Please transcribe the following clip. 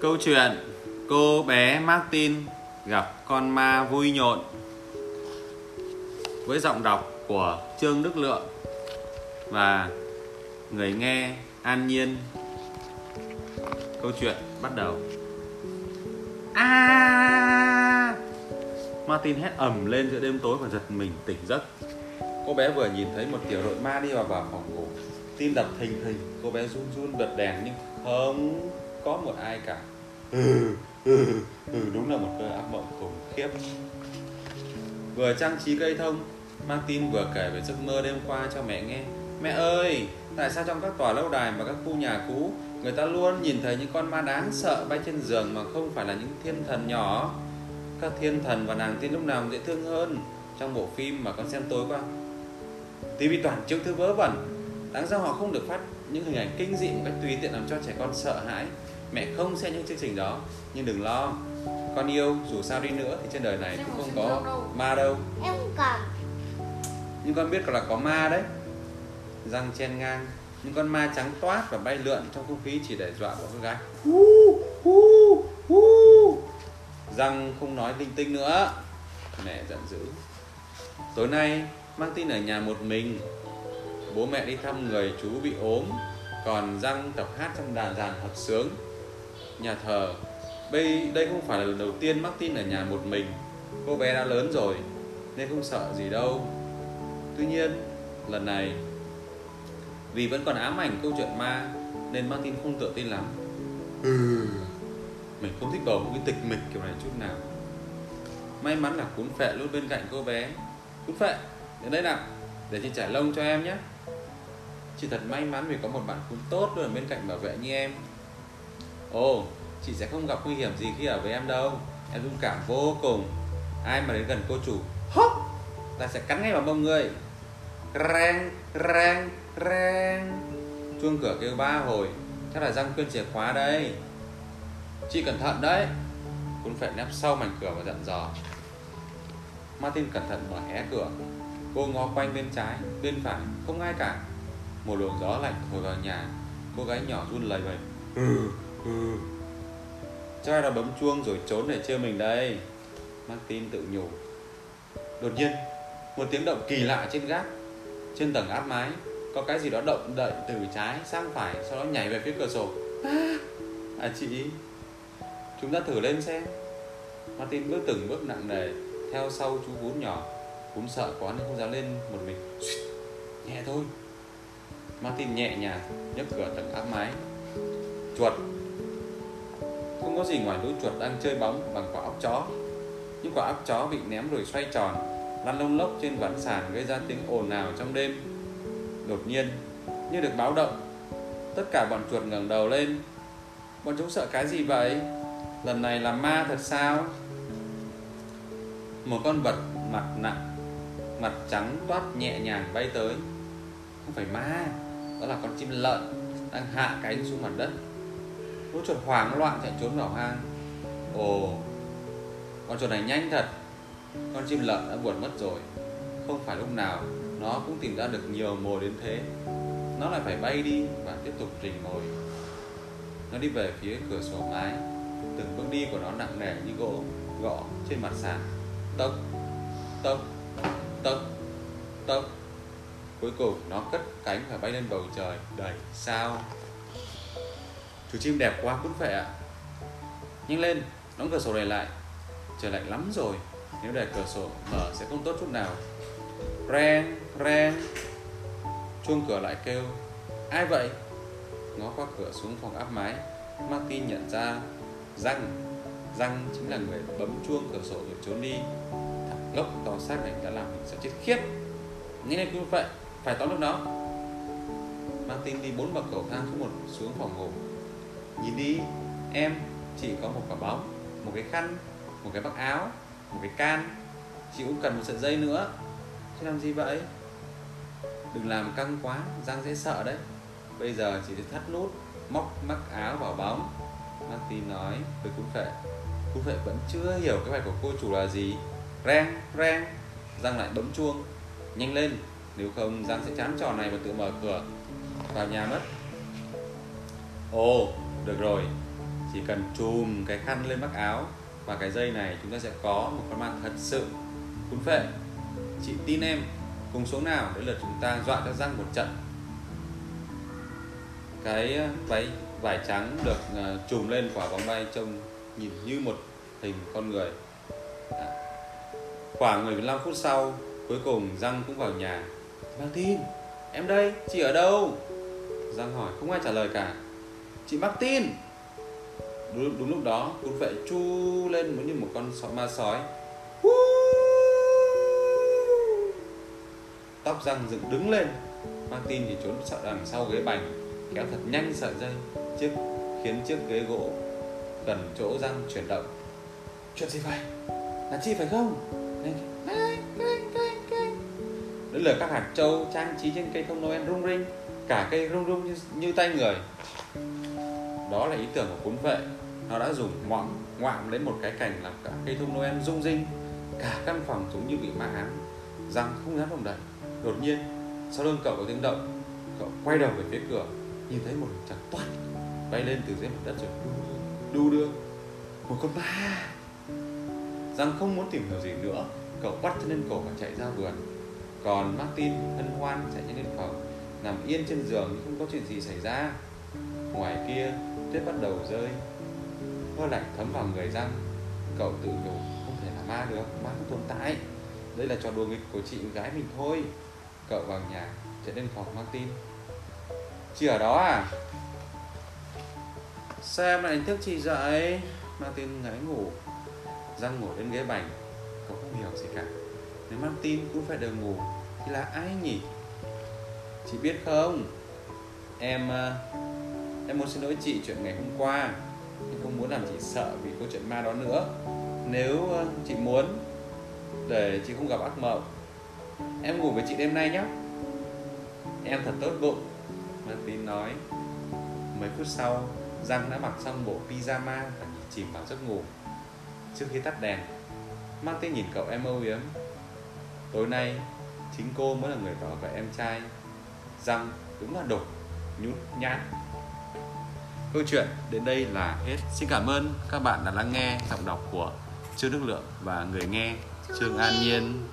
Câu chuyện, Cô bé Martin gặp con ma vui nhộn Với giọng đọc của Trương Đức Lượng Và người nghe An Nhiên. Câu chuyện bắt đầu. À Martin hét ầm lên giữa đêm tối và giật mình tỉnh giấc. Cô bé vừa nhìn thấy một tiểu đội ma đi vào vào phòng ngủ. Tim đập thình thình, Cô bé run run bật đèn nhưng không có một ai cả. Ừ, ừ, ừ, Đúng là một cơn ác mộng khủng khiếp. Vừa trang trí cây thông Martin vừa kể về giấc mơ đêm qua cho mẹ nghe. Mẹ ơi, tại sao trong các tòa lâu đài và các khu nhà cũ Người ta luôn nhìn thấy những con ma đáng sợ bay trên giường mà không phải là những thiên thần nhỏ? Các thiên thần và nàng tiên lúc nào dễ thương hơn Trong bộ phim mà con xem tối qua. Tivi toàn chiếu thứ vớ vẩn Đáng ra họ không được phát những hình ảnh kinh dị một cách tùy tiện làm cho trẻ con sợ hãi. Mẹ không xem những chương trình đó Nhưng đừng lo. Con yêu dù sao đi nữa thì trên đời này cũng không có ma đâu. Em không cần. Nhưng con biết là có ma đấy. Răng chen ngang. Những con ma trắng toát và bay lượn trong không khí chỉ để dọa bọn con gái. Hú, hú, hú. Răng không nói linh tinh nữa. Mẹ giận dữ. Tối nay mang tin ở nhà một mình. Bố mẹ đi thăm người chú bị ốm. Còn Răng tập hát trong đàn giàn hợp sướng Nhà thờ. Đây, đây không phải là lần đầu tiên Martin ở nhà một mình. Cô bé đã lớn rồi Nên không sợ gì đâu. Tuy nhiên lần này Vì vẫn còn ám ảnh câu chuyện ma Nên Martin không tự tin lắm. Ừ, Mình không thích bầu một cái tịch mịch kiểu này chút nào. May mắn là cún phệ luôn bên cạnh cô bé. Cún phệ, đến đây nào. Để chị trải lông cho em nhé. Chị thật may mắn vì có một bạn cún tốt luôn ở bên cạnh bảo vệ như em Ồ, chị sẽ không gặp nguy hiểm gì khi ở với em đâu. Em dũng cảm vô cùng. Ai mà đến gần cô chủ Hốc Ta sẽ cắn ngay vào mông người Reng, reng, reng. Chuông cửa kêu ba hồi. Chắc là răng quên chìa khóa đây. Chị cẩn thận đấy. Cũng phải nép sau mảnh cửa và dặn dò. Martin cẩn thận mở hé cửa. Cô ngó quanh bên trái, bên phải, không ai cả. Một luồng gió lạnh thổi vào nhà. Cô gái nhỏ run lẩy bẩy ừ ừ, chắc ai đó bấm chuông rồi trốn để chơi mình đây. Martin tự nhủ. Đột nhiên Một tiếng động kỳ lạ trên gác Trên tầng áp mái. Có cái gì đó động đậy từ trái sang phải Sau đó nhảy về phía cửa sổ. À, à chị Chúng ta thử lên xem. Martin bước từng bước nặng nề Theo sau chú vú nhỏ. Cũng sợ quá nên không dám lên một mình. Nhẹ thôi. Martin nhẹ nhàng nhấc cửa tầng áp mái. Chuột. Không có gì ngoài lũ chuột đang chơi bóng bằng quả óc chó. Những quả óc chó bị ném rồi xoay tròn, Lăn lông lốc trên ván sàn gây ra tiếng ồn ào trong đêm. Đột nhiên, Như được báo động, Tất cả bọn chuột ngẩng đầu lên. Bọn chúng sợ cái gì vậy? Lần này là ma thật sao? Một con vật mặt nặng, Mặt trắng toát nhẹ nhàng bay tới. Không phải ma, Đó là con chim lợn Đang hạ cánh xuống mặt đất. Lũ chuột hoảng loạn chạy trốn vào hang. Ồ, Con chuột này nhanh thật. Con chim lợn đã buồn mất rồi. Không phải lúc nào Nó cũng tìm ra được nhiều mồi đến thế. Nó lại phải bay đi và tiếp tục rình mồi. Nó đi về phía cửa sổ mái. Từng bước đi của nó nặng nề như gỗ, Gõ trên mặt sàn. Tốc Tốc Tốc Tốc. Cuối cùng nó cất cánh và bay lên bầu trời. Đầy sao? Chú chim đẹp quá cũng phải ạ. Nhanh lên Đóng cửa sổ này lại. Trời lạnh lắm rồi Nếu để cửa sổ mở sẽ không tốt chút nào. Ren, ren. Chuông cửa lại kêu. Ai vậy? Ngó qua cửa xuống phòng áp mái Martin nhận ra Răng Răng chính là người bấm chuông cửa sổ rồi trốn đi. Thằng ngốc to xác này đã làm mình sợ chết khiếp. Nghĩ lên cũng vậy Phải tóm được nó. Martin đi bốn bậc cầu thang xuống một xuống phòng ngủ. Nhìn đi Em chỉ có một quả bóng Một cái khăn Một cái bắc áo Một cái can. Chị cũng cần một sợi dây nữa. Chứ làm gì vậy? Đừng làm căng quá Giang dễ sợ đấy. Bây giờ chỉ được thắt nút Móc mắc áo vào bóng. Martin nói với cú phệ. Cú phệ vẫn chưa hiểu cái bài của cô chủ là gì. Reng, reng. Giang lại bấm chuông. Nhanh lên Nếu không Giang sẽ chán trò này và tự mở cửa. Vào nhà mất. Ồ, được rồi, chỉ cần chùm cái khăn lên mắc áo và cái dây này chúng ta sẽ có một con ma thật sự cún phệ. Chị tin em, cùng số nào đấy là chúng ta dọa cho răng một trận. Cái ờ, váy vải trắng được ờ, chùm lên quả bóng bay trông nhìn như một hình con người. À. khoảng 15 phút sau, cuối cùng răng cũng vào nhà. Mang tin, em đây, chị ở đâu? Răng hỏi, không ai trả lời cả. Chị Martin. Đúng, đúng lúc đó cún vệ chu lên giống như một con sọ ma sói. Tóc răng dựng đứng lên. Martin thì trốn sợ đằng sau ghế bành Kéo thật nhanh sợi dây chiếc Khiến chiếc ghế gỗ Gần chỗ răng chuyển động. Chuyện gì vậy? Là chị phải không? Đấy là các hạt trâu trang trí trên cây thông Noel rung rinh cả cây rung rung như, như tay người đó là ý tưởng của cuốn vệ. Nó đã dùng ngoạm ngoạm lấy một cái cảnh làm cả cây thông noel rung rinh. Cả căn phòng giống như bị ma ám. Rằng không dám động đậy. Đột nhiên, sau lưng cậu có tiếng động. Cậu quay đầu về phía cửa, nhìn thấy một chàng toát bay lên từ dưới mặt đất rồi. Đu đưa, một con ma. Rằng không muốn tìm hiểu gì nữa. Cậu bắt chân lên cổ và chạy ra vườn. Còn martin hân hoan chạy nhanh lên phòng, nằm yên trên giường nhưng không có chuyện gì xảy ra ngoài kia, tuyết bắt đầu rơi. Hơi lạnh thấm vào người răng. Cậu tự nhủ, không thể là ma được, ma không tồn tại. Đây là trò đùa nghịch của chị gái mình thôi. Cậu vào nhà, chạy lên phòng Martin chị ở đó à? Sao em lại đánh thức chị dậy? Martin ngáy ngủ. Răng ngủ lên ghế bành. Cậu không hiểu gì cả. Nếu Martin cũng phải đều ngủ thì là ai nhỉ? Chị biết không? Em ờ, em muốn xin lỗi chị chuyện ngày hôm qua. Nhưng không muốn làm chị sợ vì câu chuyện ma đó nữa. Nếu ờ, chị muốn để chị không gặp ác mộng, em ngủ với chị đêm nay nhé em thật tốt bụng Martin nói mấy phút sau, Giang đã mặc xong bộ pyjama và chìm vào giấc ngủ. Trước khi tắt đèn Martin nhìn cậu em âu yếm. Tối nay, chính cô mới là người bảo vệ em trai. Răng đúng là đục, nhút nhát câu chuyện đến đây là hết. Xin cảm ơn các bạn đã lắng nghe giọng đọc của trương đức lượng và người nghe trương an nhiên.